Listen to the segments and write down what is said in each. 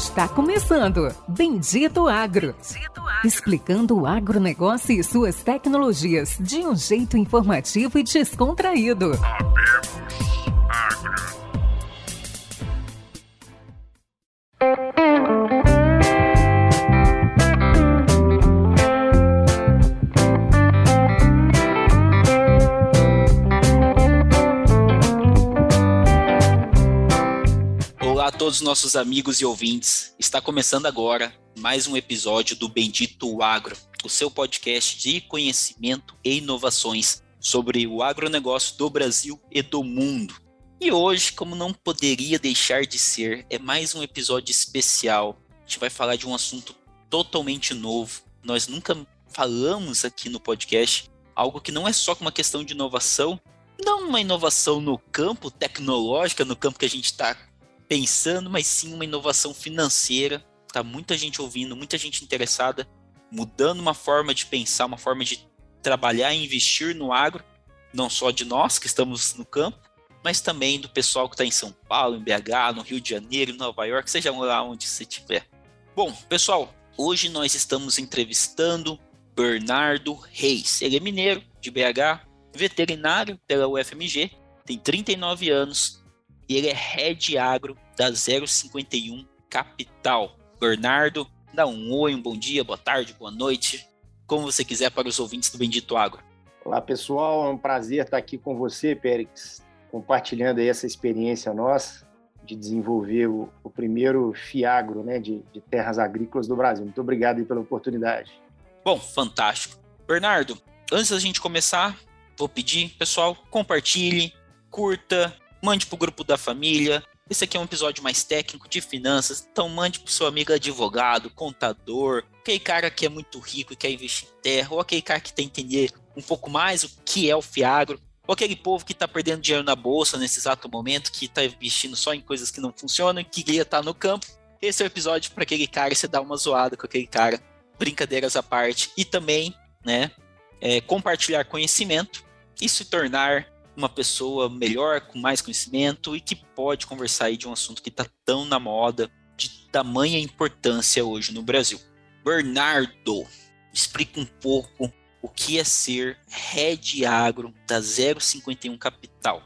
Está começando Bendito Agro. Bendito Agro. Explicando o agronegócio e suas tecnologias de um jeito informativo e descontraído. Todos os nossos amigos e ouvintes. Está começando agora mais um episódio do Bendito Agro, o seu podcast de conhecimento e inovações sobre o agronegócio do Brasil e do mundo. E hoje, como não poderia deixar de ser, é mais um episódio especial. A gente vai falar de um assunto totalmente novo. Nós nunca falamos aqui no podcast algo que não é só uma questão de inovação, não uma inovação no campo tecnológica, no campo que a gente está pensando, mas sim uma inovação financeira. Tá muita gente ouvindo, muita gente interessada, mudando uma forma de pensar, uma forma de trabalhar e investir no agro, não só de nós que estamos no campo, mas também do pessoal que está em São Paulo, em BH, no Rio de Janeiro, em Nova York, seja lá onde você estiver. Bom, pessoal, hoje nós estamos entrevistando Bernardo Reis. Ele é mineiro de BH, veterinário pela UFMG, tem 39 anos, e ele é Head Agro da 051 Capital. Bernardo, dá um oi, um bom dia, boa tarde, boa noite, como você quiser para os ouvintes do Bendito Agro. Olá pessoal, é um prazer estar aqui com você, Périx, compartilhando aí essa experiência nossa de desenvolver o, o primeiro FIAGRO né, de, de, terras agrícolas do Brasil. Muito obrigado pela oportunidade. Bom, fantástico. Bernardo, antes da gente começar, vou pedir, pessoal, compartilhe, curta, mande para o grupo da família. Esse aqui é um episódio mais técnico de finanças, então mande para seu amigo advogado, contador, aquele cara que é muito rico e quer investir em terra, ou aquele cara que tem que entender um pouco mais o que é o Fiagro, ou aquele povo que está perdendo dinheiro na bolsa nesse exato momento, que está investindo só em coisas que não funcionam e que queria estar tá no campo. Esse é o episódio para aquele cara e você dá uma zoada com aquele cara, brincadeiras à parte, e também, né, é, compartilhar conhecimento e se tornar uma pessoa melhor, com mais conhecimento e que pode conversar aí de um assunto que está tão na moda, de tamanha importância hoje no Brasil. Bernardo, explica um pouco o que é ser Head Agro da 051 Capital.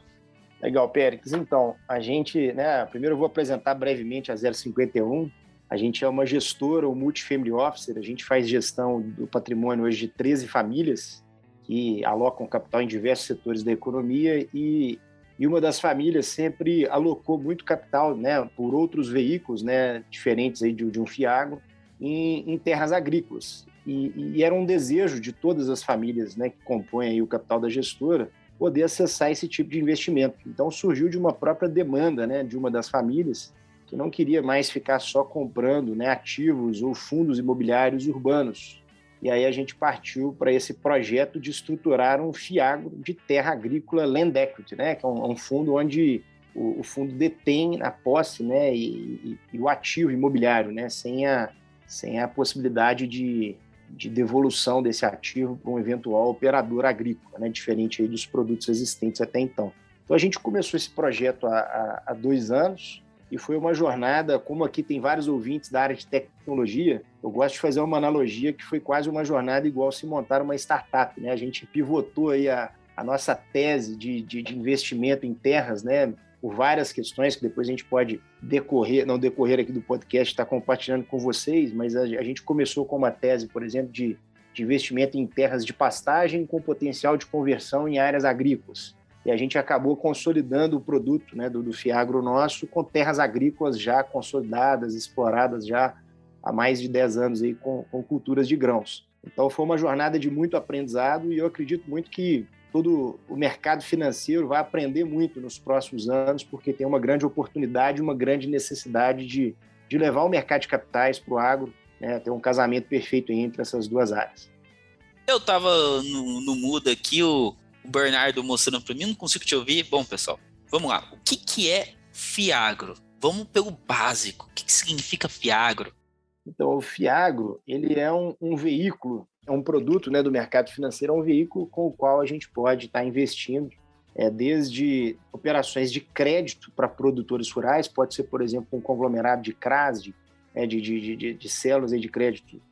Legal, Pérez. Então, a gente, né, primeiro eu vou apresentar brevemente a 051. A gente é uma gestora, ou multifamily officer, a gente faz gestão do patrimônio hoje de 13 famílias, que alocam capital em diversos setores da economia e, e uma das famílias sempre alocou muito capital né, por outros veículos né, diferentes aí de, de um fiago em, em terras agrícolas. E, e, era um desejo de todas as famílias né, que compõem o capital da gestora poder acessar esse tipo de investimento. Então surgiu de uma própria demanda né, de uma das famílias que não queria mais ficar só comprando né, ativos ou fundos imobiliários urbanos, e aí a gente partiu para esse projeto de estruturar um FIAGRO de terra agrícola Land Equity, né? que é um, um fundo onde o, o, fundo detém a posse né? E, e, e, o ativo imobiliário, né? sem, a, sem a possibilidade de, de devolução desse ativo para um eventual operador agrícola, né? diferente aí dos produtos existentes até então. Então a gente começou esse projeto há, há, há dois anos, e foi uma jornada, como aqui tem vários ouvintes da área de tecnologia, eu gosto de fazer uma analogia que foi quase uma jornada igual se montar uma startup, né? A gente pivotou aí a, a nossa tese de, de, de investimento em terras, né? Por várias questões que depois a gente pode decorrer, não decorrer aqui do podcast, estar tá compartilhando com vocês, mas a, a gente começou com uma tese, por exemplo, de, de investimento em terras de pastagem com potencial de conversão em áreas agrícolas e a gente acabou consolidando o produto né, do, do Fiagro nosso com terras agrícolas já consolidadas, exploradas já há mais de 10 anos aí com, com culturas de grãos. Então foi uma jornada de muito aprendizado e eu acredito muito que todo o mercado financeiro vai aprender muito nos próximos anos, porque tem uma grande oportunidade, uma grande necessidade de, de levar o mercado de capitais para o agro, né, ter um casamento perfeito entre essas duas áreas. Eu estava no, no mudo aqui, o, o Bernardo mostrando para mim, não consigo te ouvir. Bom, pessoal, vamos lá. O que, que é Fiagro? Vamos pelo básico. O que, que significa Fiagro? Então, o Fiagro, ele é um, um, veículo, é um produto né, do mercado financeiro, é um veículo com o qual a gente pode estar tá investindo é, desde operações de crédito para produtores rurais, pode ser, por exemplo, um conglomerado de CRAS, de né, de, de, de, de células de crédito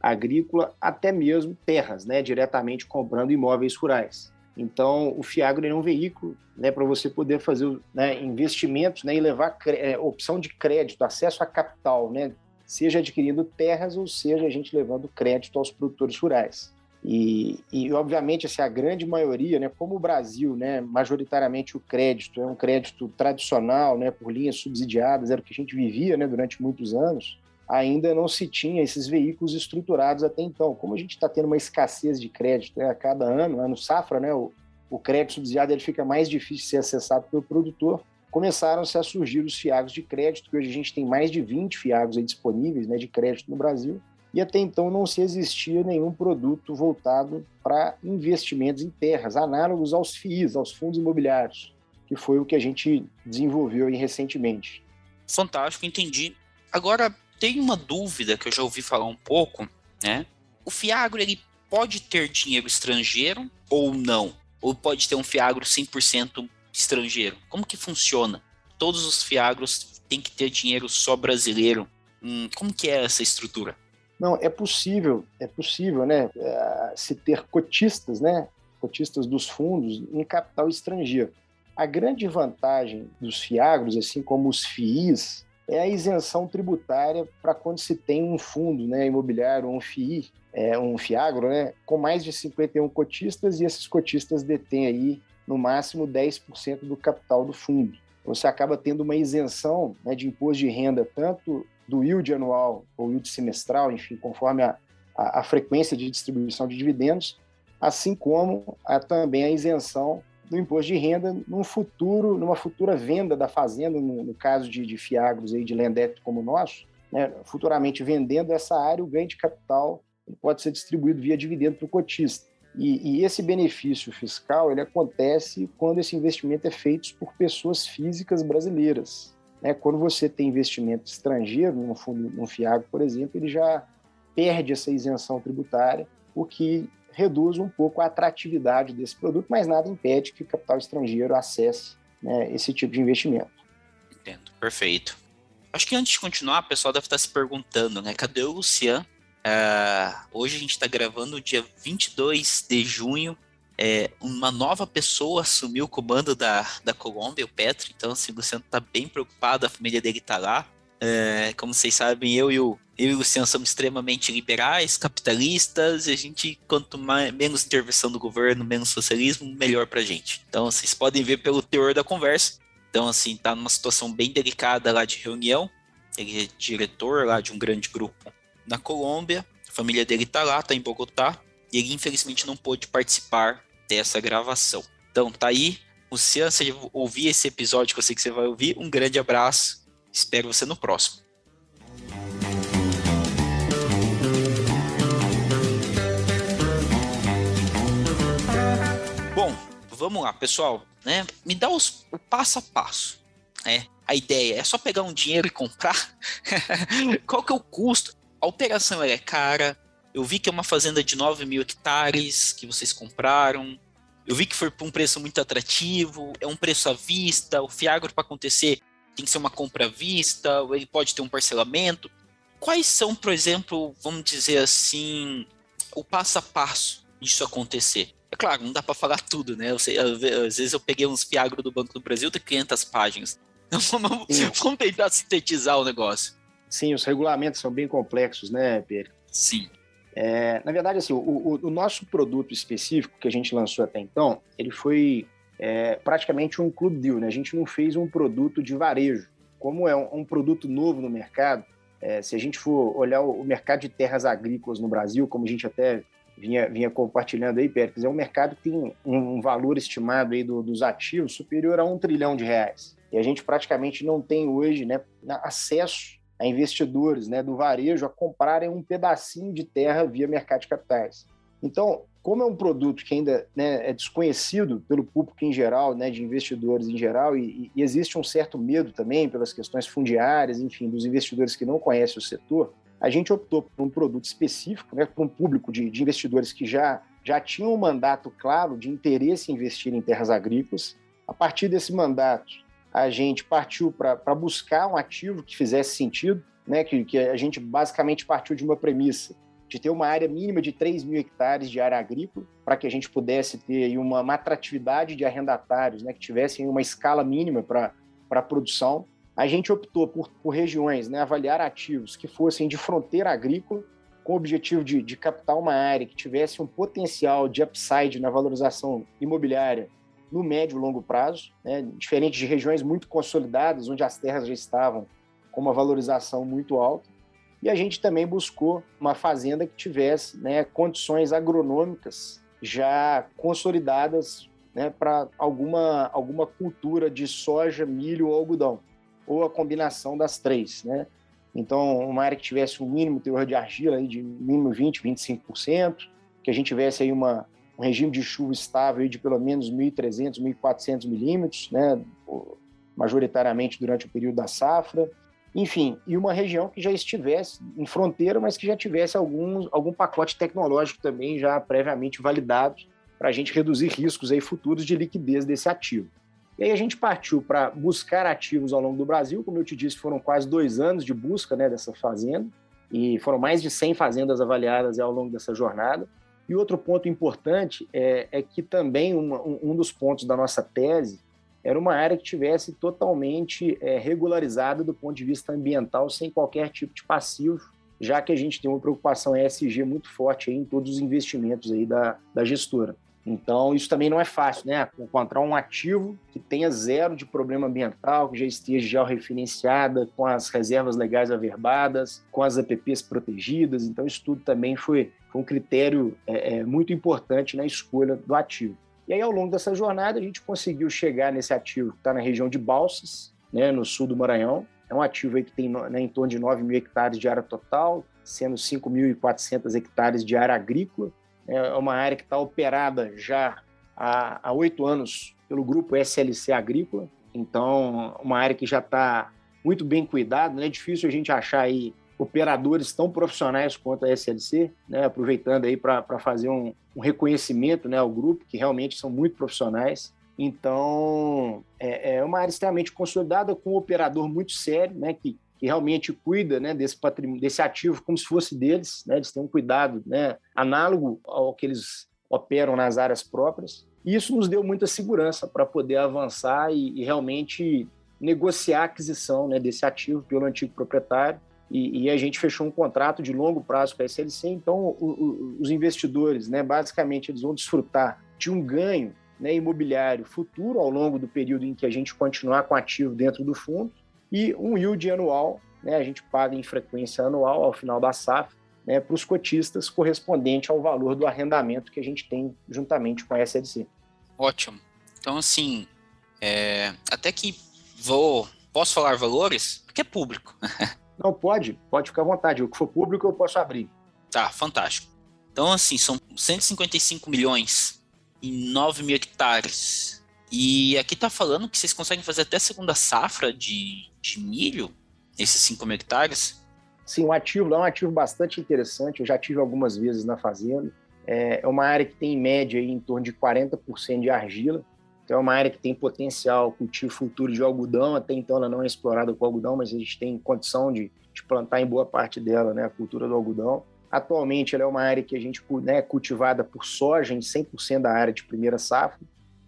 agrícola, até mesmo terras, né, diretamente comprando imóveis rurais. Então, o Fiagro é um veículo né, para você poder fazer né, investimentos né, e levar é, opção de crédito, acesso a capital, né, seja adquirindo terras ou seja a gente levando crédito aos produtores rurais. E, e obviamente, assim, a grande maioria, né, como o Brasil, né, majoritariamente o crédito é um crédito tradicional, né, por linhas subsidiadas, era o que a gente vivia né, durante muitos anos, ainda não se tinha esses veículos estruturados até então. Como a gente está tendo uma escassez de crédito né, a cada ano, ano safra, né, o, o crédito subsidiado ele fica mais difícil de ser acessado pelo produtor, começaram-se a surgir os fiagos de crédito, que hoje a gente tem mais de 20 fiagos disponíveis né, de crédito no Brasil, e até então não se existia nenhum produto voltado para investimentos em terras, análogos aos FIIs, aos fundos imobiliários, que foi o que a gente desenvolveu recentemente. Fantástico, entendi. Agora, tem uma dúvida que eu já ouvi falar um pouco, né? O Fiagro, ele pode ter dinheiro estrangeiro ou não? Ou pode ter um Fiagro 100% estrangeiro? Como que funciona? Todos os Fiagros têm que ter dinheiro só brasileiro. Hum, como que é essa estrutura? Não, é possível, é possível, né, é, se ter cotistas, né, cotistas dos fundos em capital estrangeiro. A grande vantagem dos fiagros, assim como os FIIs, é a isenção tributária para quando se tem um fundo né, imobiliário, um FII, é, um FIAGRO, né, com mais de 51 cotistas e esses cotistas detêm aí no máximo 10% do capital do fundo. Você acaba tendo uma isenção né, de imposto de renda tanto do yield anual ou yield semestral, enfim, conforme a, a, a frequência de distribuição de dividendos, assim como a, também a isenção do imposto de renda num futuro, numa futura venda da fazenda, no, no caso de, de fiagros aí, de lendete como o nosso, né, futuramente vendendo essa área, o ganho de capital pode ser distribuído via dividendo para o cotista. E, e, esse benefício fiscal ele acontece quando esse investimento é feito por pessoas físicas brasileiras. Né? Quando você tem investimento estrangeiro, no fundo, no FIAG, por exemplo, ele já perde essa isenção tributária, o que reduz um pouco a atratividade desse produto, mas nada impede que o capital estrangeiro acesse né, esse tipo de investimento. Entendo, perfeito. Acho que antes de continuar, o pessoal deve estar se perguntando, né? Cadê o Lucian? Uh, hoje a gente está gravando dia 22 de junho. É, uma nova pessoa assumiu o comando da, da Colômbia, o Petro. Então, assim, o Luciano está bem preocupado, a família dele está lá. É, como vocês sabem, eu e, o, eu e o Luciano somos extremamente liberais, capitalistas, e a gente, quanto mais, menos intervenção do governo, menos socialismo, melhor pra gente. Então, vocês podem ver pelo teor da conversa. Então, assim, tá numa situação bem delicada lá de reunião. Ele é diretor lá de um grande grupo na Colômbia. A família dele tá lá, tá em Bogotá. E ele, infelizmente, não pôde participar dessa gravação. Então, tá aí. Luciano, se ouvir esse episódio que eu sei que você vai ouvir, um grande abraço Espero você no próximo. Bom, vamos lá, pessoal. Né? Me dá os, o passo a passo. Né? A ideia é só pegar um dinheiro e comprar? Qual que é o custo? A operação é cara. Eu vi que é uma fazenda de 9 mil hectares que vocês compraram. Eu vi que foi por um preço muito atrativo, é um preço à vista. O Fiagro para acontecer tem que ser uma compra à vista, ou ele pode ter um parcelamento. Quais são, por exemplo, vamos dizer assim, o passo a passo disso acontecer? É claro, não dá para falar tudo, né? Eu sei, às vezes eu peguei uns Fiagro do Banco do Brasil, tem 500 páginas. vamos, vamos tentar sintetizar o negócio. Sim, os regulamentos são bem complexos, né, Pedro? Sim. É, na verdade, assim, o, o, o, nosso produto específico que a gente lançou até então, ele foi é praticamente um clube deal, né? A gente não fez um produto de varejo. Como é um, um produto novo no mercado, é, se a gente for olhar o, o, mercado de terras agrícolas no Brasil, como a gente até vinha, vinha compartilhando aí, Pérez, é um mercado que tem um, um valor estimado aí do, dos ativos superior a um trilhão de reais. E a gente praticamente não tem hoje né, acesso a investidores né, do varejo a comprarem um pedacinho de terra via mercado de capitais. Então, como é um produto que ainda né, é desconhecido pelo público em geral, né, de investidores em geral, e, e, existe um certo medo também pelas questões fundiárias, enfim, dos investidores que não conhecem o setor, a gente optou por um produto específico, né, para um público de, de investidores que já, já tinham um mandato claro de interesse em investir em terras agrícolas. A partir desse mandato, a gente partiu para buscar um ativo que fizesse sentido né, que, que a gente basicamente partiu de uma premissa de ter uma área mínima de 3 mil hectares de área agrícola, para que a gente pudesse ter uma, uma atratividade de arrendatários, né, que tivessem uma escala mínima para a produção. A gente optou por, por regiões, né, avaliar ativos que fossem de fronteira agrícola, com o objetivo de, de captar uma área que tivesse um potencial de upside na valorização imobiliária no médio e longo prazo, né, diferente de regiões muito consolidadas, onde as terras já estavam com uma valorização muito alta. E a gente também buscou uma fazenda que tivesse né, condições agronômicas já consolidadas né, para alguma, alguma cultura de soja, milho ou algodão, ou a combinação das três. Né? Então, uma área que tivesse um mínimo teor de argila aí de mínimo 20, 25%, que a gente tivesse aí uma, um regime de chuva estável aí de pelo menos 1.300, 1.400 milímetros, né, majoritariamente durante o período da safra. Enfim, e uma região que já estivesse em fronteira, mas que já tivesse algum, algum pacote tecnológico também já previamente validado para a gente reduzir riscos aí futuros de liquidez desse ativo. E aí a gente partiu para buscar ativos ao longo do Brasil, como eu te disse, foram quase dois anos de busca né, dessa fazenda, e foram mais de 100 fazendas avaliadas ao longo dessa jornada. E outro ponto importante é, é que também uma, um, dos pontos da nossa tese era uma área que tivesse totalmente é, regularizada do ponto de vista ambiental, sem qualquer tipo de passivo, já que a gente tem uma preocupação ESG muito forte em todos os investimentos aí da, da gestora. Então, isso também não é fácil, né? Encontrar um ativo que tenha zero de problema ambiental, que já esteja já referenciada, com as reservas legais averbadas, com as APPs protegidas. Então, isso tudo também foi, foi um critério é, é, muito importante na escolha do ativo. E aí, ao longo dessa jornada, a gente conseguiu chegar nesse ativo que está na região de Balsas, né, no sul do Maranhão. É um ativo aí que tem né, em torno de 9 mil hectares de área total, sendo 5.400 hectares de área agrícola. É uma área que está operada já há oito anos pelo grupo SLC Agrícola, então uma área que já está muito bem cuidada, não é difícil a gente achar aí operadores tão profissionais quanto a SLC, né, aproveitando aí para fazer um, um, reconhecimento né, ao grupo, que realmente são muito profissionais. Então, é, é uma área extremamente consolidada, com um operador muito sério, né, que que realmente cuida né, desse patrimônio, desse ativo como se fosse deles, né, eles têm um cuidado né, análogo ao que eles operam nas áreas próprias. E isso nos deu muita segurança para poder avançar e, e, realmente negociar a aquisição né, desse ativo pelo antigo proprietário. E, e, a gente fechou um contrato de longo prazo com a SLC. Então, o, o, os investidores, né, basicamente, eles vão desfrutar de um ganho né, imobiliário futuro ao longo do período em que a gente continuar com ativo dentro do fundo e um yield anual, né, a gente paga em frequência anual ao final da safra, né, para os cotistas correspondente ao valor do arrendamento que a gente tem juntamente com a SLC. Ótimo. Então, assim, é, até que vou. Posso falar valores? Porque é público. Não, pode, pode ficar à vontade. O que for público eu posso abrir. Tá, fantástico. Então, assim, são 155 milhões em 9 mil hectares e aqui tá falando que vocês conseguem fazer até segunda safra de, de milho, esses 5 hectares. Sim, o ativo é um ativo bastante interessante. Eu já tive algumas vezes na fazenda. É, é uma área que tem em média aí, em torno de 40% de argila. Então é uma área que tem potencial cultivo futuro de algodão. Até então ela não é explorada com algodão, mas a gente tem condição de, de plantar em boa parte dela né, a cultura do algodão. Atualmente ela é uma área que a gente né, é cultivada por soja em 100% da área de primeira safra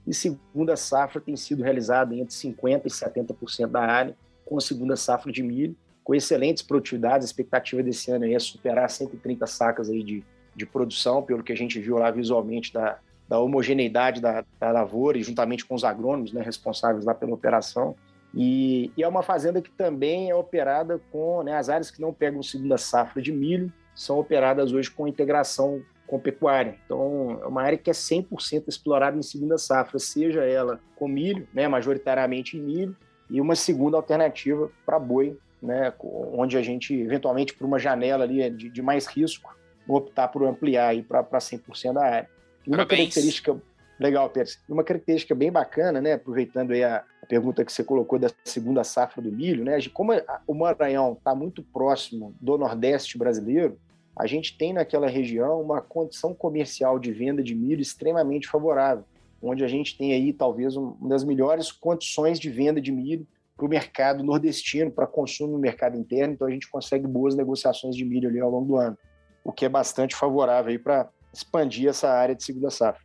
e segunda safra tem sido realizada entre 50% e 70% da área, com a segunda safra de milho, com excelentes produtividades. A expectativa desse ano é superar 130 sacas aí de, de produção, pelo que a gente viu lá visualmente da, da homogeneidade da, da lavoura e juntamente com os agrônomos né, responsáveis lá pela operação. E, e, é uma fazenda que também é operada com né, as áreas que não pegam segunda safra de milho, são operadas hoje com integração com pecuária. Então, é uma área que é 100% explorada em segunda safra, seja ela com milho, né, majoritariamente em milho, e uma segunda alternativa para boi, né, onde a gente, eventualmente, por uma janela ali de, de mais risco, optar por ampliar para 100% da área. Uma característica legal, Pérez, uma característica bem bacana, né, aproveitando aí a, a, pergunta que você colocou da segunda safra do milho, né, como o Maranhão está muito próximo do Nordeste brasileiro, a gente tem naquela região uma condição comercial de venda de milho extremamente favorável, onde a gente tem aí talvez uma das melhores condições de venda de milho para o mercado nordestino, para consumo no mercado interno, então a gente consegue boas negociações de milho ali ao longo do ano, o que é bastante favorável para expandir essa área de segunda safra.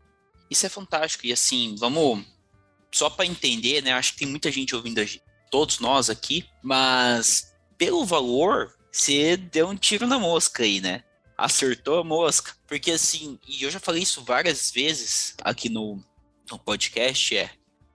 Isso é fantástico, e assim, vamos só para entender, né? Acho que tem muita gente ouvindo a gente, todos nós aqui, mas pelo valor, você deu um tiro na mosca aí, né? Acertou a mosca. Porque assim, e eu já falei isso várias vezes aqui no, no podcast, é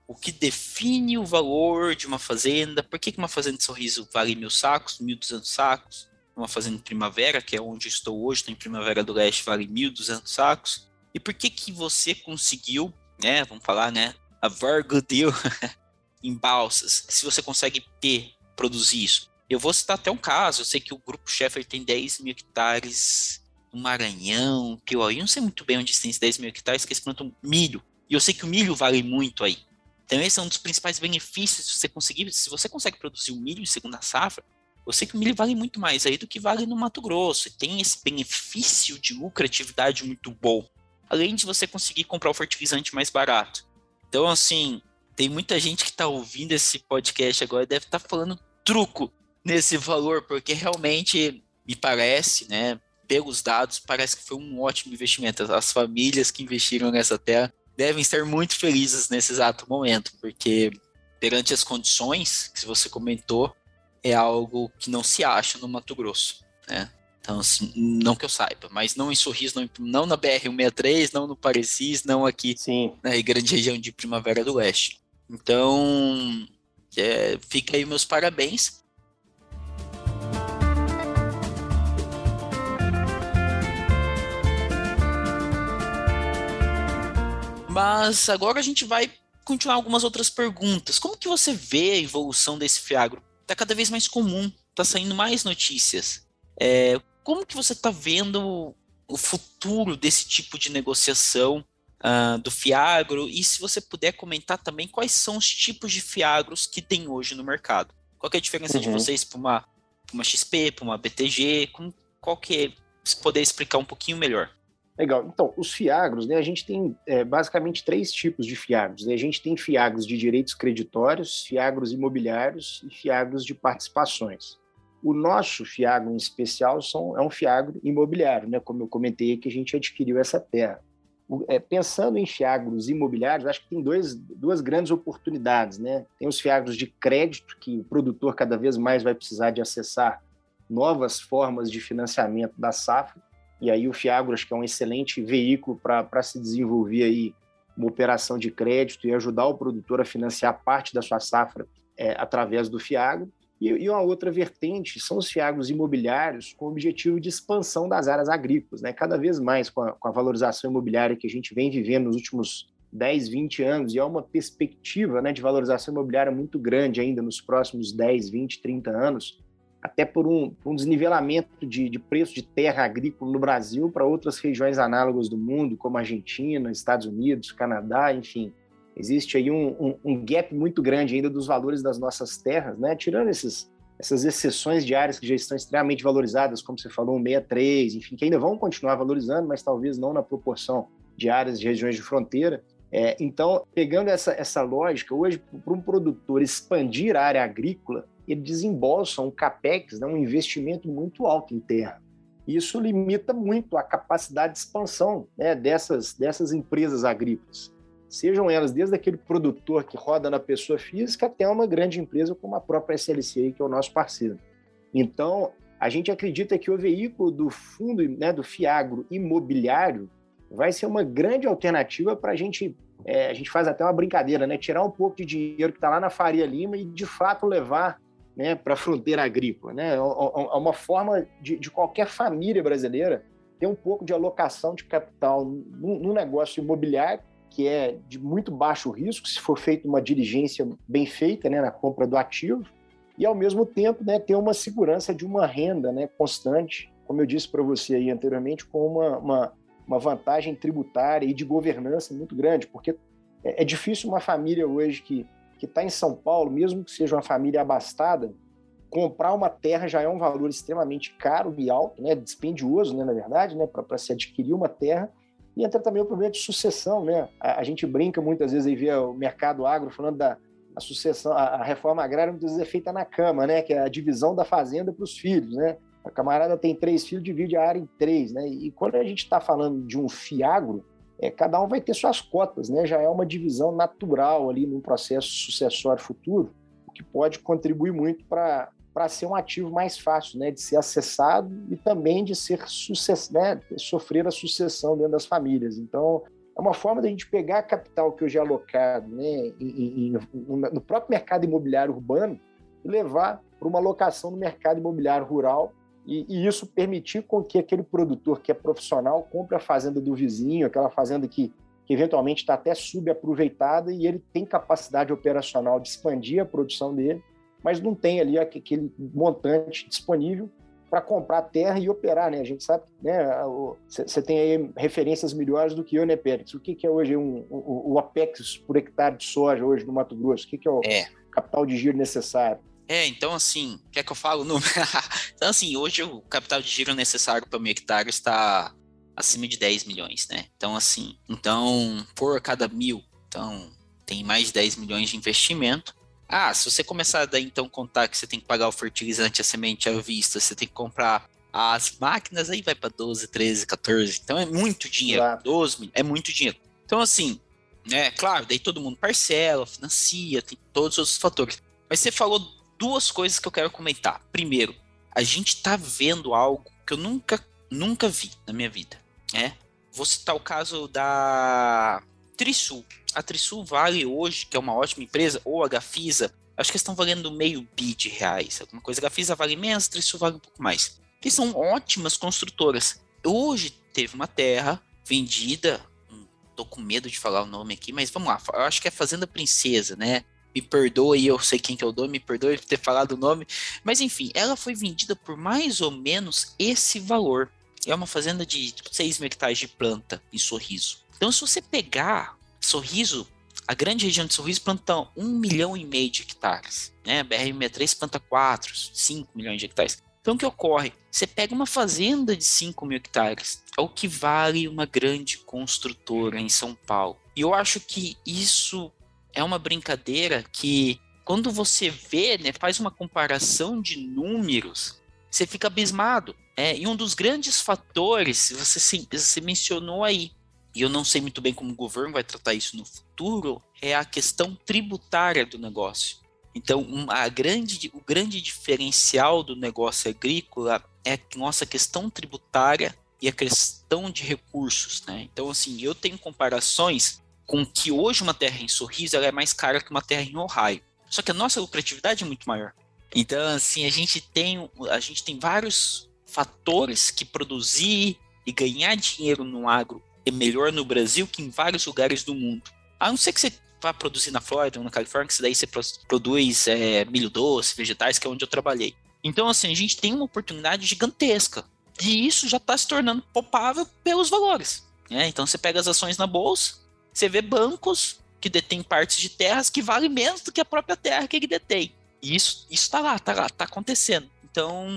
o que define o valor de uma fazenda, por que, que uma fazenda de sorriso vale mil sacos, mil duzentos sacos, uma fazenda em primavera, que é onde estou hoje, em Primavera do Leste, vale mil duzentos sacos, e por que que você conseguiu, né, vamos falar, né, a very good deal em balsas, se você consegue ter, produzir isso. Eu vou citar até um caso, eu sei que o Grupo Sheffer tem 10 mil hectares no Maranhão, que eu, eu não sei muito bem onde tem esses 10 mil hectares, que eles plantam milho, e eu sei que o milho vale muito aí. Então esse é um dos principais benefícios se você conseguir, se você consegue produzir o milho em segunda safra, eu sei que o milho vale muito mais aí do que vale no Mato Grosso, e tem esse benefício de lucratividade muito bom, além de você conseguir comprar o fertilizante mais barato. Então assim, tem muita gente que está ouvindo esse podcast agora deve estar tá falando truco nesse valor, porque realmente me parece, né, pelos dados, parece que foi um ótimo investimento. As famílias que investiram nessa terra devem estar muito felizes nesse exato momento, porque perante as condições que você comentou, é algo que não se acha no Mato Grosso, né? Então, assim, não que eu saiba, mas não em Sorriso, não, não na BR-163, não no Parecis, não aqui Sim. na grande região de Primavera do Oeste. Então, é, fica aí meus parabéns. Mas agora a gente vai continuar algumas outras perguntas. Como que você vê a evolução desse Fiagro? Está cada vez mais comum, está saindo mais notícias. É, como que você está vendo o futuro desse tipo de negociação uh, do Fiagro? E se você puder comentar também quais são os tipos de Fiagros que tem hoje no mercado? Qual é a diferença uhum. de vocês para uma, uma XP, para uma BTG? Como, qual que é, se puder explicar um pouquinho melhor. Legal. Então, os fiagros, né, a gente tem é, basicamente três tipos de fiagros. Né? A gente tem fiagros de direitos creditórios, fiagros imobiliários e fiagros de participações. O nosso fiagro em especial são, é um fiagro imobiliário, né? como eu comentei que a gente adquiriu essa terra. É, pensando em fiagros imobiliários, acho que tem dois, duas grandes oportunidades. Né? Tem os fiagros de crédito, que o produtor cada vez mais vai precisar de acessar novas formas de financiamento da safra, e aí o Fiagro acho que é um excelente veículo para se desenvolver aí uma operação de crédito e ajudar o produtor a financiar parte da sua safra é, através do Fiagro. E, e, uma outra vertente são os fiagros imobiliários com o objetivo de expansão das áreas agrícolas. Né? Cada vez mais com a, com a valorização imobiliária que a gente vem vivendo nos últimos 10, 20 anos, e há uma perspectiva né, de valorização imobiliária muito grande ainda nos próximos 10, 20, 30 anos, até por um, um desnivelamento de, de, preço de terra agrícola no Brasil para outras regiões análogas do mundo, como Argentina, Estados Unidos, Canadá, enfim. Existe aí um, um, um gap muito grande ainda dos valores das nossas terras, né? Tirando esses, essas exceções de áreas que já estão extremamente valorizadas, como você falou, 63, enfim, que ainda vão continuar valorizando, mas talvez não na proporção de áreas de regiões de fronteira. É, então, pegando essa, essa lógica, hoje, para um produtor expandir a área agrícola, ele desembolsa um capex, né, um investimento muito alto em terra. Isso limita muito a capacidade de expansão né, dessas, dessas empresas agrícolas. Sejam elas desde aquele produtor que roda na pessoa física até uma grande empresa como a própria SLC, que é o nosso parceiro. Então, a gente acredita que o veículo do fundo, né, do Fiagro imobiliário, vai ser uma grande alternativa para a gente. É, a gente faz até uma brincadeira, né? Tirar um pouco de dinheiro que está lá na Faria Lima e de fato levar né, para a fronteira agrícola. Né? É, é, é uma forma de, de, qualquer família brasileira ter um pouco de alocação de capital num, negócio imobiliário que é de muito baixo risco, se for feita uma diligência bem feita né, na compra do ativo, e ao mesmo tempo né, ter uma segurança de uma renda né, constante, como eu disse para você aí anteriormente, com uma, uma, uma, vantagem tributária e de governança muito grande, porque é, é difícil uma família hoje que que está em São Paulo, mesmo que seja uma família abastada, comprar uma terra já é um valor extremamente caro e alto, né, dispendioso, né, na verdade, né, para se adquirir uma terra. E entra também o problema de sucessão, né? A, a, gente brinca muitas vezes aí vê o mercado agro falando da a sucessão, a, reforma agrária muitas vezes é feita na cama, né? Que é a divisão da fazenda para os filhos, né? A camarada tem três filhos, divide a área em três, né? E quando a gente está falando de um fiagro, é, cada um vai ter suas cotas, né? Já é uma divisão natural ali no processo sucessório futuro, o que pode contribuir muito para para ser um ativo mais fácil, né, de ser acessado e também de ser sucess, né, sofrer a sucessão dentro das famílias. Então, é uma forma da gente pegar capital que hoje é alocado né, em, em, no próprio mercado imobiliário urbano e levar para uma alocação no mercado imobiliário rural e, e, isso permitir com que aquele produtor que é profissional compre a fazenda do vizinho, aquela fazenda que, que eventualmente está até subaproveitada e ele tem capacidade operacional de expandir a produção dele, mas não tem ali aquele montante disponível para comprar terra e operar, né? A gente sabe, né? Você tem aí referências melhores do que eu, né, Pérez? O que, que é hoje um, o, o Apex por hectare de soja hoje no Mato Grosso? O que, que é o é. capital de giro necessário? É, então assim, quer que eu fale o número? então assim, hoje o capital de giro necessário para um hectare está acima de 10 milhões, né? Então assim, então por cada mil, então tem mais de 10 milhões de investimento. Ah, se você começar daí então contar que você tem que pagar o fertilizante, a semente à vista, você tem que comprar as máquinas, aí vai para 12, 13, 14. Então é muito dinheiro. Exato. 12 mil, é muito dinheiro. Então, assim, é claro, daí todo mundo parcela, financia, tem todos os outros fatores. Mas você falou duas coisas que eu quero comentar. Primeiro, a gente tá vendo algo que eu nunca, nunca vi na minha vida. É? Vou citar o caso da Trisul a Trisul vale hoje, que é uma ótima empresa, ou a Gafisa, acho que estão valendo meio bi de reais, alguma coisa. A Gafisa vale menos, a Trisul vale um pouco mais. Que são ótimas construtoras. Hoje teve uma terra vendida, hum, tô com medo de falar o nome aqui, mas vamos lá, eu acho que é Fazenda Princesa, né? Me perdoe, eu sei quem que eu dou, me perdoe por ter falado o nome, mas enfim, ela foi vendida por mais ou menos esse valor. É uma fazenda de 6 mil hectares de planta em Sorriso. Então, se você pegar Sorriso, a grande região de Sorriso planta 1 milhão e meio de hectares. Né? A BR-63 planta 4, 5 milhões de hectares. Então o que ocorre? Você pega uma fazenda de 5 mil hectares, é o que vale uma grande construtora em São Paulo. E eu acho que isso é uma brincadeira que, quando você vê, né, faz uma comparação de números, você fica abismado. É, e um dos grandes fatores, você, você mencionou aí, e eu não sei muito bem como o governo vai tratar isso no futuro, é a questão tributária do negócio. Então, a grande, o grande diferencial do negócio agrícola é a nossa questão tributária e a questão de recursos. Né? Então, assim, eu tenho comparações com que hoje uma terra em Sorriso é mais cara que uma terra em Ohio. Só que a nossa lucratividade é muito maior. Então, assim, a gente tem, a gente tem vários fatores que produzir e ganhar dinheiro no agro é melhor no Brasil que em vários lugares do mundo. A não ser que você vá produzir na Flórida ou na Califórnia, que daí você produz é, milho doce, vegetais, que é onde eu trabalhei. Então, assim, a gente tem uma oportunidade gigantesca. E isso já está se tornando palpável pelos valores. Né? Então, você pega as ações na bolsa, você vê bancos que detêm partes de terras que valem menos do que a própria terra que ele detém. E isso está lá, está lá, está acontecendo. Então,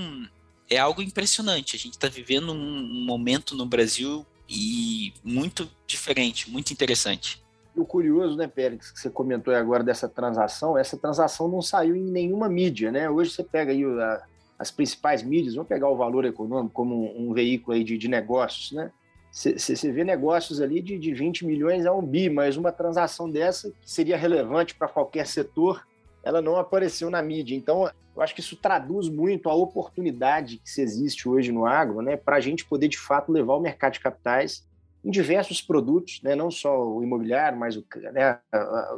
é algo impressionante. A gente está vivendo um momento no Brasil e muito diferente, muito interessante. E o curioso, né, Pérez, que você comentou agora dessa transação, essa transação não saiu em nenhuma mídia, né? Hoje você pega aí a, as principais mídias, vamos pegar o valor econômico como um, um veículo aí de, de negócios, né? Você vê negócios ali de, de 20 milhões a um bi, mas uma transação dessa, que seria relevante para qualquer setor, ela não apareceu na mídia. Então, eu acho que isso traduz muito a oportunidade que existe hoje no agro, né, para a gente poder de fato levar o mercado de capitais em diversos produtos, né, não só o imobiliário, mas o, né,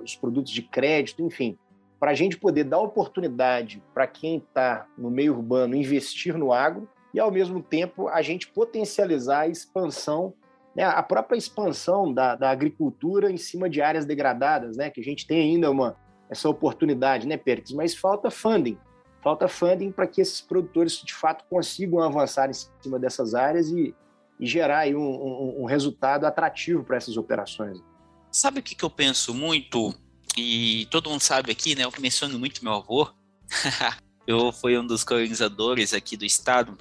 os produtos de crédito, enfim, para a gente poder dar oportunidade para quem está no meio urbano investir no agro e, ao mesmo tempo, a gente potencializar a expansão, né, a própria expansão da, da agricultura em cima de áreas degradadas, né, que a gente tem ainda uma, essa oportunidade, né, Pérez? Mas falta funding, falta funding para que esses produtores de fato consigam avançar em cima dessas áreas e, e gerar um, um, um resultado atrativo para essas operações. Sabe o que, que eu penso muito? E todo mundo sabe aqui, né? Eu menciono muito meu avô. eu fui um dos colonizadores aqui do estado.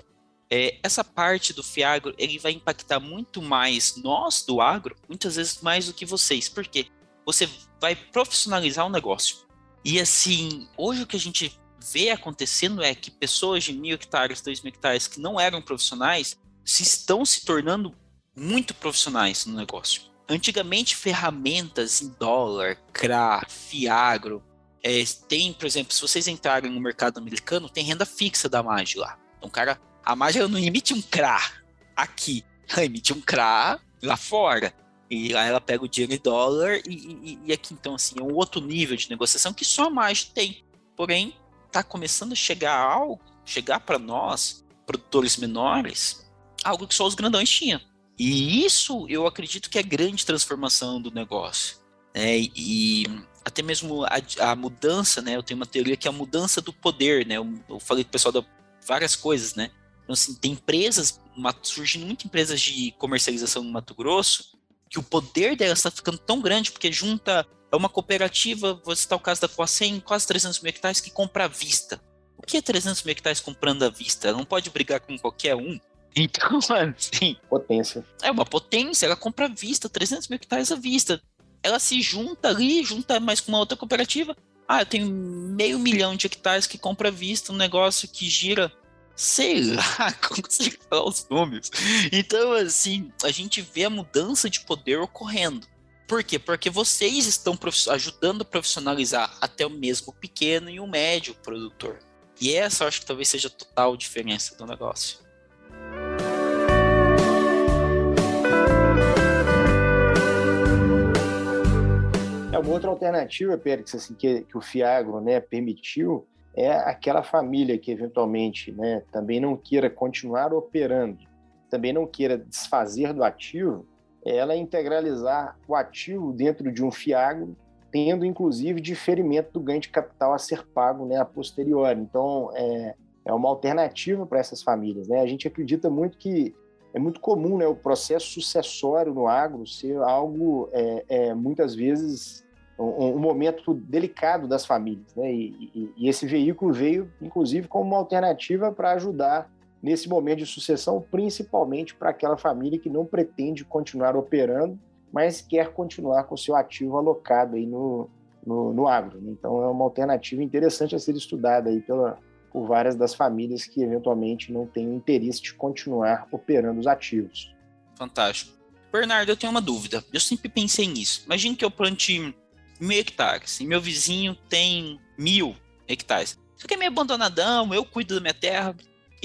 É, essa parte do Fiagro, ele vai impactar muito mais nós do agro, muitas vezes mais do que vocês. Por quê? Você vai profissionalizar o negócio. E assim, hoje o que a gente vê acontecendo é que pessoas de mil hectares, dois mil hectares que não eram profissionais se estão se tornando muito profissionais no negócio. Antigamente, ferramentas em dólar, CRA, Fiagro, é, tem, por exemplo, se vocês entrarem no mercado americano, tem renda fixa da MAG lá. Então, cara, a MAG não emite um CRA aqui, ela emite um CRA lá fora. E lá ela pega o dinheiro em dólar e, e, e, aqui, então, assim, é um outro nível de negociação que só a MAG tem. Porém, está começando a chegar algo, chegar para nós, produtores menores, algo que só os grandões tinham. E isso eu acredito que é grande transformação do negócio. Né? E até mesmo a, a, mudança, né? Eu tenho uma teoria que é a mudança do poder, né? Eu, eu falei com o pessoal de várias coisas, né? Então, assim, tem empresas, surgindo muitas empresas de comercialização no Mato Grosso, que o poder delas está ficando tão grande porque junta é uma cooperativa, vou citar o caso da Coacem, quase 300 mil hectares que compra à vista. O que é 300 mil hectares comprando à vista? Ela não pode brigar com qualquer um. Então, assim. Potência. É uma potência, ela compra à vista, 300 mil hectares à vista. Ela se junta ali, junta mais com uma outra cooperativa. Ah, eu tenho meio milhão de hectares que compra à vista, um negócio que gira sei lá, consigo falar os números. Então, assim, a gente vê a mudança de poder ocorrendo. Por quê? Porque vocês estão ajudando a profissionalizar até o mesmo pequeno e o médio produtor. E essa eu acho que talvez seja a total diferença do negócio. É uma outra alternativa, Pérez, assim, que, que o Fiagro né, permitiu, é aquela família que eventualmente né, também não queira continuar operando, também não queira desfazer do ativo, ela integralizar o ativo dentro de um fiagro, tendo inclusive diferimento do ganho de capital a ser pago né, a posteriori. Então, é, é uma alternativa para essas famílias. Né? A gente acredita muito que é muito comum né, o processo sucessório no agro ser algo, é, é muitas vezes, um, um, momento delicado das famílias. Né? E, e, e esse veículo veio, inclusive, como uma alternativa para ajudar nesse momento de sucessão, principalmente para aquela família que não pretende continuar operando, mas quer continuar com seu ativo alocado aí no, no, no agro. Né? Então, é uma alternativa interessante a ser estudada aí pela, por várias das famílias que eventualmente não têm interesse de continuar operando os ativos. Fantástico. Bernardo, eu tenho uma dúvida. Eu sempre pensei nisso. Imagine que eu plante mil hectares e meu vizinho tem mil hectares. Isso aqui é meio abandonadão, eu cuido da minha terra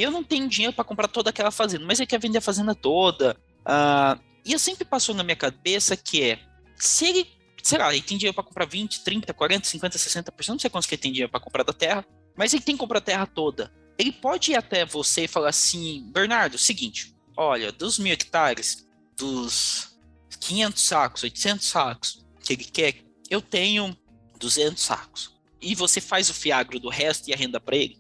eu não tenho dinheiro para comprar toda aquela fazenda, mas ele quer vender a fazenda toda. Uh, e eu sempre passou na minha cabeça que é, se ele, sei lá, ele tem dinheiro para comprar 20, 30, 40, 50, 60%, não sei quantos que ele tem dinheiro para comprar da terra, mas ele tem que comprar a terra toda. Ele pode ir até você e falar assim, Bernardo, seguinte, olha, dos mil hectares, dos 500 sacos, 800 sacos que ele quer, eu tenho 200 sacos. E você faz o fiagro do resto e a renda para ele?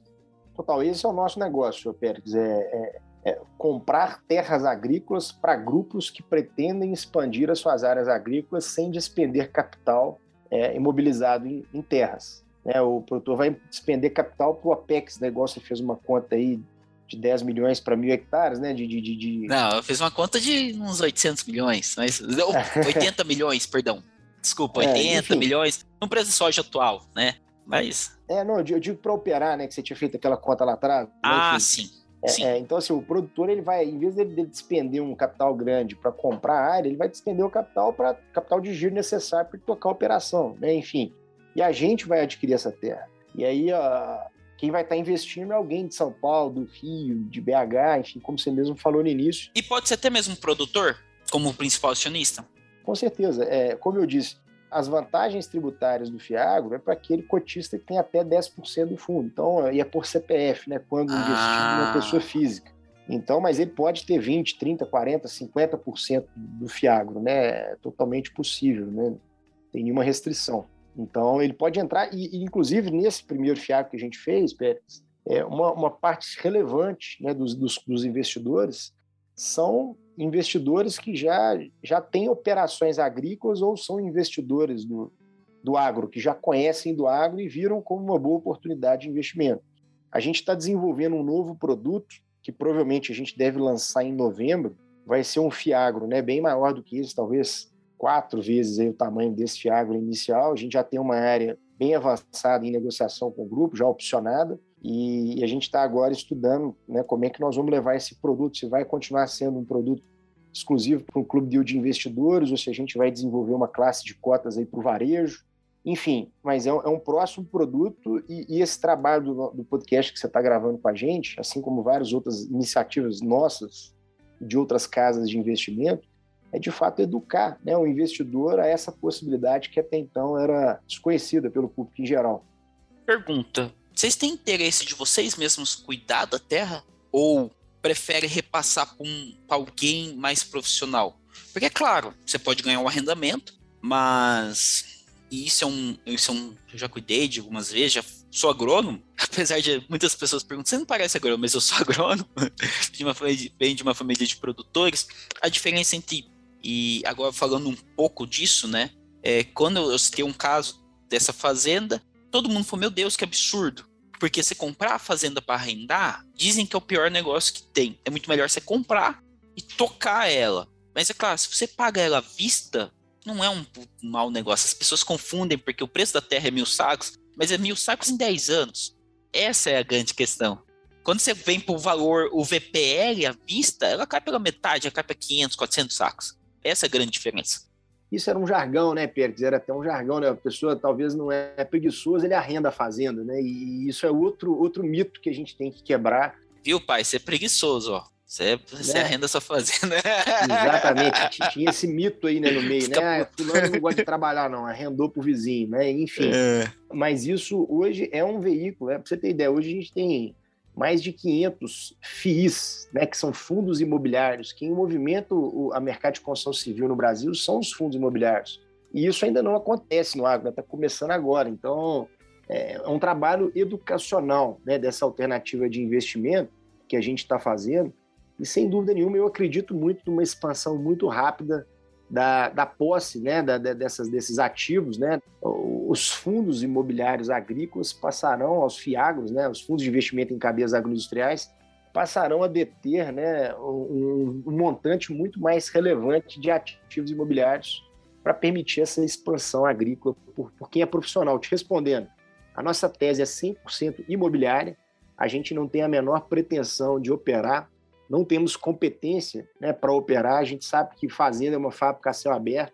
Total, esse é o nosso negócio, Pérez, é, é, é comprar terras agrícolas para grupos que pretendem expandir as suas áreas agrícolas sem despender capital é, imobilizado em, em terras. Né? O produtor vai despender capital para o Apex, negócio fez uma conta aí de 10 milhões para mil hectares, né? De, de, de, Não, eu fiz uma conta de uns 800 milhões, mas 80 milhões, perdão. Desculpa, 80 é, milhões no preço de soja atual, né? Mas. É, não, eu digo para operar, né? Que você tinha feito aquela conta lá atrás. Né, ah, né, sim. É, sim. É, então, assim, o produtor, ele vai, em vez dele, dele despender um capital grande para comprar a área, ele vai despender o capital para capital de giro necessário para tocar a operação, né? Enfim. E a gente vai adquirir essa terra. E aí, a, quem vai estar tá investindo é alguém de São Paulo, do Rio, de BH, enfim, como você mesmo falou no início. E pode ser até mesmo produtor, como principal acionista? Com certeza. É, como eu disse, as vantagens tributárias do Fiagro é para aquele cotista que tem até 10% do fundo. Então, e é por CPF, né? Quando ah. investido numa pessoa física. Então, mas ele pode ter 20, 30, 40, 50% do Fiagro, né? É totalmente possível, né? Tem nenhuma restrição. Então, ele pode entrar, e, e inclusive nesse primeiro Fiagro que a gente fez, Pérez, é uma, uma parte relevante né, dos, dos, dos investidores são investidores que já, já têm operações agrícolas ou são investidores do, do agro, que já conhecem do agro e viram como uma boa oportunidade de investimento. A gente está desenvolvendo um novo produto que provavelmente a gente deve lançar em novembro. Vai ser um fiagro, né, bem maior do que esse, talvez quatro vezes aí o tamanho desse fiagro inicial. A gente já tem uma área bem avançada em negociação com o grupo, já opcionada, e a gente está agora estudando né, como é que nós vamos levar esse produto, se vai continuar sendo um produto exclusivo para um clube de investidores, ou se a gente vai desenvolver uma classe de cotas aí para o varejo, enfim, mas é um, é um próximo produto e, e, esse trabalho do, do podcast que você está gravando com a gente, assim como várias outras iniciativas nossas de outras casas de investimento, é de fato educar né, o investidor a essa possibilidade que até então era desconhecida pelo público em geral. Pergunta: vocês têm interesse de vocês mesmos cuidar da terra ou prefere repassar para um, alguém mais profissional? Porque é claro, você pode ganhar um arrendamento, mas e isso é um, isso é um, eu já cuidei de algumas vezes, já sou agrônomo, apesar de muitas pessoas perguntam, você não parece agrônomo, mas eu sou agrônomo, de uma família, bem de uma família de produtores. A diferença entre, e agora falando um pouco disso, né, é, quando eu citei um caso dessa fazenda, todo mundo falou, meu Deus, que absurdo. Porque você comprar a fazenda para arrendar, dizem que é o pior negócio que tem. É muito melhor você comprar e tocar ela. Mas é claro, se você paga ela à vista, não é um mau negócio. As pessoas confundem porque o preço da terra é mil sacos, mas é mil sacos em 10 anos. Essa é a grande questão. Quando você vem para o valor, o VPL à vista, ela cai pela metade, ela cai para 500, 400 sacos. Essa é a grande diferença. Isso era um jargão, né, Pérez? Era até um jargão, né? A pessoa talvez não é preguiçosa, ele arrenda a fazenda, né? E isso é outro, outro mito que a gente tem que quebrar. Viu, pai? Você é preguiçoso, ó. Você, você né? arrenda sua fazenda. Exatamente. Tinha esse mito aí né, no meio, Fica né? Ah, fulano não gosta de trabalhar, não. Arrendou pro vizinho, né? Enfim. É. Mas isso hoje é um veículo, né? Pra você ter ideia, hoje a gente tem mais de 500 FIIs, né, que são fundos imobiliários. Quem movimenta o, a mercado de construção civil no Brasil são os fundos imobiliários. E isso ainda não acontece no agro, está começando agora. Então, é, é um trabalho educacional né, dessa alternativa de investimento que a gente está fazendo, e sem dúvida nenhuma, eu acredito muito numa expansão muito rápida da, da posse né, da, dessas, desses ativos. Né? Os fundos imobiliários agrícolas passarão aos FIAGROS, né, os fundos de investimento em cadeias agroindustriais, passarão a deter né, um, um montante muito mais relevante de ativos imobiliários para permitir essa expansão agrícola por, por quem é profissional. Te respondendo, a nossa tese é 100% imobiliária, a gente não tem a menor pretensão de operar não temos competência né, para operar. A gente sabe que fazenda é uma fábrica a céu aberto.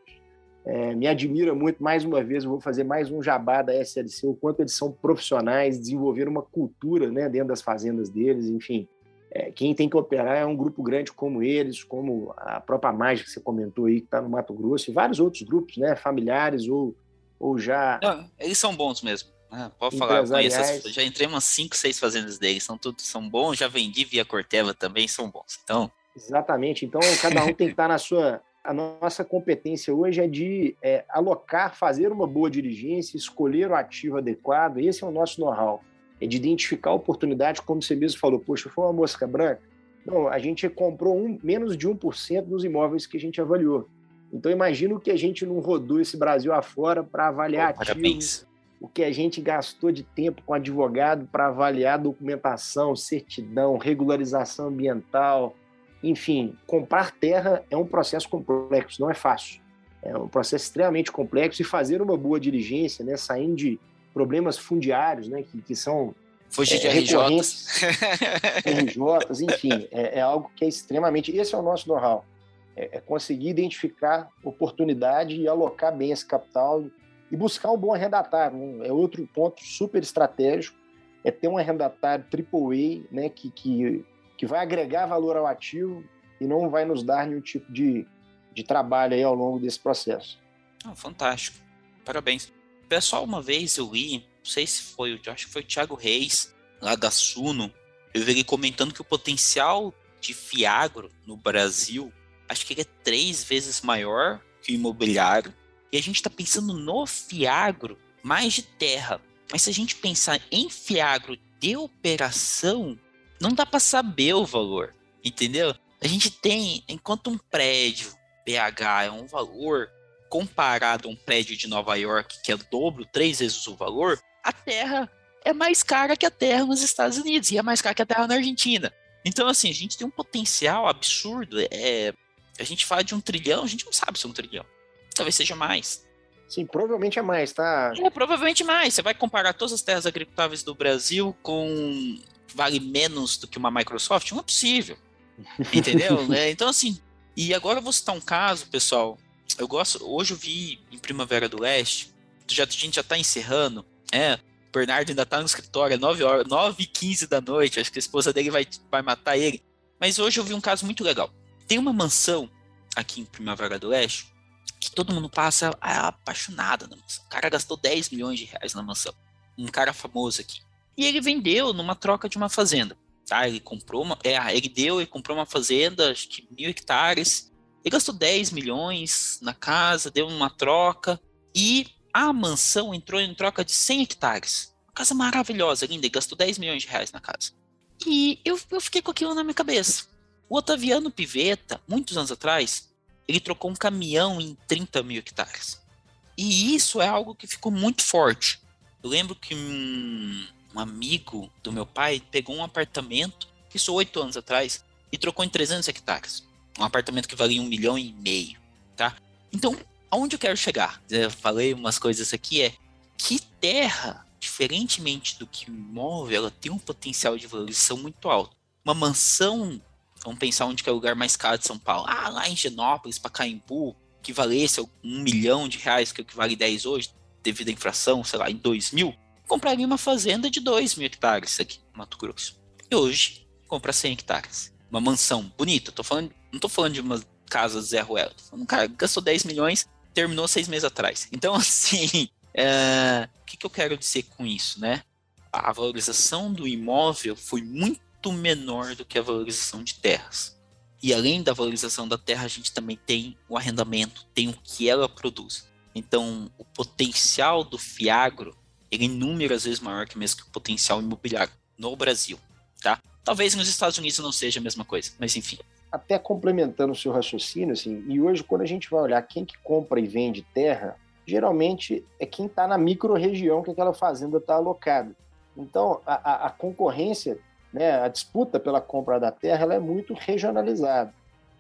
É, me admira muito, mais uma vez, eu vou fazer mais um jabá da SLC, o quanto eles são profissionais, desenvolveram uma cultura né, dentro das fazendas deles, enfim. É, quem tem que operar é um grupo grande como eles, como a própria Mágica que você comentou aí, que está no Mato Grosso, e vários outros grupos, né, familiares ou, ou já... Não, eles são bons mesmo. Ah, pode falar, eu conheço, já entrei umas 5, 6 fazendas deles, são tudo são bons, já vendi via Corteva também, são bons. Então, exatamente. Então, cada um tem que estar na sua a nossa competência hoje é de é, alocar, fazer uma boa diligência, escolher o ativo adequado. Esse é o nosso know-how. É de identificar a oportunidade, como você mesmo falou, poxa, foi uma mosca branca. Não, a gente comprou um, menos de 1% dos imóveis que a gente avaliou. Então, imagino que a gente não rodou esse Brasil afora para avaliar oh, ativos, o que a gente gastou de tempo com advogado para avaliar documentação, certidão, regularização ambiental, enfim, comprar terra é um processo complexo, não é fácil. É um processo extremamente complexo e fazer uma boa diligência, né, saindo de problemas fundiários, né, que, que são Fugir de é, RJs. RJs, enfim, é, é, algo que é extremamente. Esse é o nosso know-how. É, é conseguir identificar oportunidade e alocar bem esse capital e buscar um bom arrendatário. Um, é outro ponto super estratégico, é ter um arrendatário AAA, né, que, que, que vai agregar valor ao ativo e não vai nos dar nenhum tipo de, de trabalho aí ao longo desse processo. Oh, fantástico. Parabéns. Pessoal, uma vez eu li, não sei se foi, acho que foi o Thiago Reis, lá da Suno, eu vi ele comentando que o potencial de Fiagro no Brasil, acho que ele é três vezes maior que o imobiliário, e a gente está pensando no Fiagro mais de terra. Mas se a gente pensar em Fiagro de operação, não dá para saber o valor, entendeu? A gente tem, enquanto um prédio BH é um valor comparado a um prédio de Nova York que é o dobro, três vezes o valor, a terra é mais cara que a terra nos Estados Unidos e é mais cara que a terra na Argentina. Então, assim, a gente tem um potencial absurdo. É, a gente fala de um trilhão, a gente não sabe se é um trilhão talvez seja mais. Sim, provavelmente é mais, tá? É, provavelmente mais. Você vai comparar todas as terras agricultáveis do Brasil com vale menos do que uma Microsoft? Não é possível. Entendeu? é, então, assim, e agora eu vou citar um caso, pessoal. Eu gosto. Hoje eu vi em Primavera do Leste. Já, a gente já tá encerrando. É. O Bernardo ainda tá no escritório, 9 horas, 9 e 15 da noite. Acho que a esposa dele vai, vai matar ele. Mas hoje eu vi um caso muito legal. Tem uma mansão aqui em Primavera do Leste que todo mundo passa apaixonado na mansão. O cara gastou 10 milhões de reais na mansão. Um cara famoso aqui. E ele vendeu numa troca de uma fazenda. Tá? Ele comprou uma. É, ele deu e comprou uma fazenda, acho que mil hectares. Ele gastou 10 milhões na casa, deu uma troca. E a mansão entrou em troca de 100 hectares. Uma casa maravilhosa, linda. Ele gastou 10 milhões de reais na casa. E eu, eu fiquei com aquilo na minha cabeça. O Otaviano Piveta, muitos anos atrás, ele trocou um caminhão em 30 mil hectares. E isso é algo que ficou muito forte. Eu lembro que um, um amigo do meu pai pegou um apartamento, isso oito anos atrás, e trocou em 300 hectares. Um apartamento que valia um milhão e meio, tá? Então, aonde eu quero chegar? Eu falei umas coisas aqui, é que terra, diferentemente do que imóvel, ela tem um potencial de valorização muito alto. Uma mansão Vamos pensar onde é o lugar mais caro de São Paulo. Ah, lá em Genópolis, Pacaembu, que valesse um milhão de reais, que é o que vale 10 hoje, devido à inflação, sei lá, em 2 mil, compraria uma fazenda de 2 mil hectares aqui no Mato Grosso. E hoje, compra 100 hectares. Uma mansão bonita. Tô falando, não tô falando de uma casa Zé Ruela. Um cara gastou 10 milhões, terminou seis meses atrás. Então, assim, é, o que, que eu quero dizer com isso, né? A valorização do imóvel foi muito menor do que a valorização de terras. E além da valorização da terra, a gente também tem o arrendamento, tem o que ela produz. Então, o potencial do Fiagro ele é inúmeras vezes maior que mesmo que o potencial imobiliário no Brasil, tá? Talvez nos Estados Unidos não seja a mesma coisa, mas enfim. Até complementando o seu raciocínio, assim, e hoje quando a gente vai olhar quem que compra e vende terra, geralmente é quem está na micro-região que aquela fazenda está alocada. Então, a, a, a concorrência né, a disputa pela compra da terra é muito regionalizada.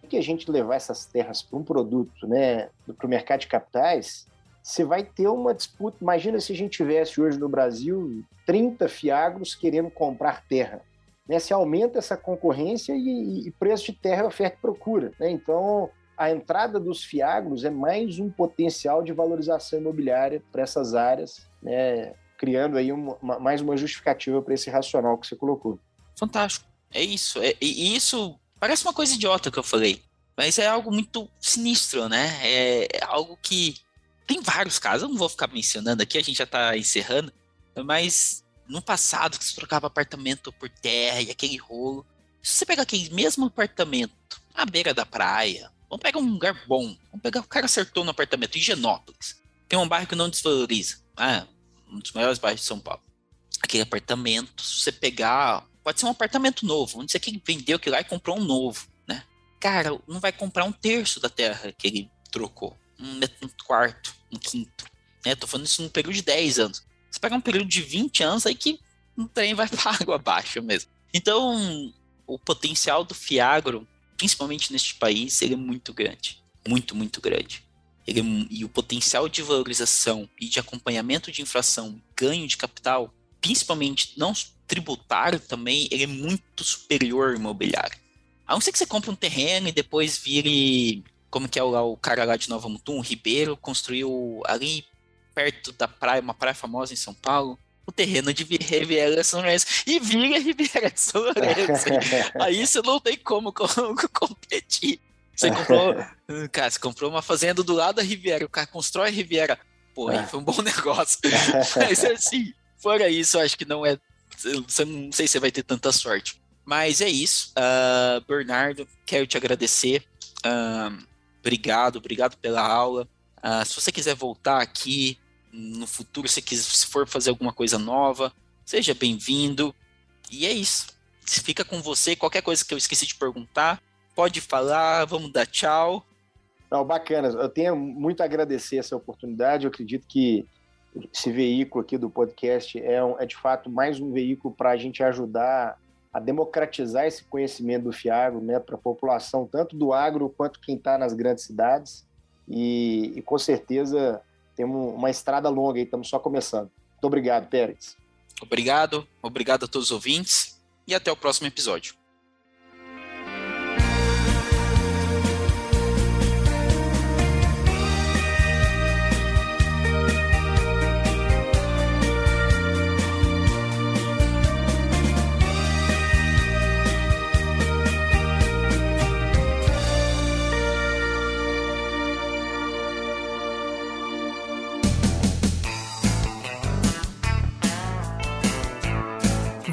que a gente levar essas terras para um produto, né, para o mercado de capitais, você vai ter uma disputa. Imagina se a gente tivesse hoje no Brasil 30 fiagros querendo comprar terra. Né? Se aumenta essa concorrência e, e preço de terra é oferta e procura. Né? Então, a entrada dos fiagros é mais um potencial de valorização imobiliária para essas áreas, né? criando aí uma, mais uma justificativa para esse racional que você colocou fantástico. É isso. É, e isso parece uma coisa idiota que eu falei, mas é algo muito sinistro, né? É, é algo que tem vários casos, eu não vou ficar mencionando aqui, a gente já tá encerrando, mas no passado que se trocava apartamento por terra e aquele rolo, se você pegar aquele mesmo apartamento à beira da praia, vamos pegar um lugar bom, vamos pegar o cara acertou no apartamento em Genópolis, que é um bairro que não desvaloriza, ah, um dos maiores bairros de São Paulo. Aquele apartamento, se você pegar Pode ser um apartamento novo. Onde você que vendeu aquilo lá e comprou um novo, né? Cara, não vai comprar um terço da terra que ele trocou. Um, quarto, um quinto. Né? Tô falando isso num período de 10 anos. Você pega um período de 20 anos aí que o trem vai para água abaixo mesmo. Então, o potencial do Fiagro, principalmente neste país, ele é muito grande. Muito, muito grande. Ele é, e o potencial de valorização e de acompanhamento de inflação, ganho de capital, principalmente não tributário também, ele é muito superior ao imobiliário. A não ser que você compre um terreno e depois vire, como que é o, o cara lá de Nova Mutum, o Ribeiro, construiu ali perto da praia, uma praia famosa em São Paulo, o terreno de Riviera São Lourenço e vira Riviera São Lourenço. Aí você não tem como, competir. Você comprou, cara, você comprou uma fazenda do lado da Riviera, o cara constrói a Riviera. Pô, aí foi um bom negócio. Mas assim, fora isso, eu acho que não é não sei se você vai ter tanta sorte. Mas é isso. Uh, Bernardo, quero te agradecer. Uh, obrigado, obrigado pela aula. Uh, se você quiser voltar aqui no futuro, se, quiser, se for fazer alguma coisa nova, seja bem-vindo. E é isso. Fica com você. Qualquer coisa que eu esqueci de perguntar, pode falar. Vamos dar tchau. Não, bacana. Eu tenho muito a agradecer essa oportunidade. Eu acredito que esse veículo aqui do podcast é, é de fato mais um veículo para a gente ajudar a democratizar esse conhecimento do Fiagro né, para a população, tanto do agro quanto quem está nas grandes cidades. E, e, com certeza temos uma estrada longa e estamos só começando. Muito obrigado, Pérez. Obrigado, obrigado a todos os ouvintes e até o próximo episódio.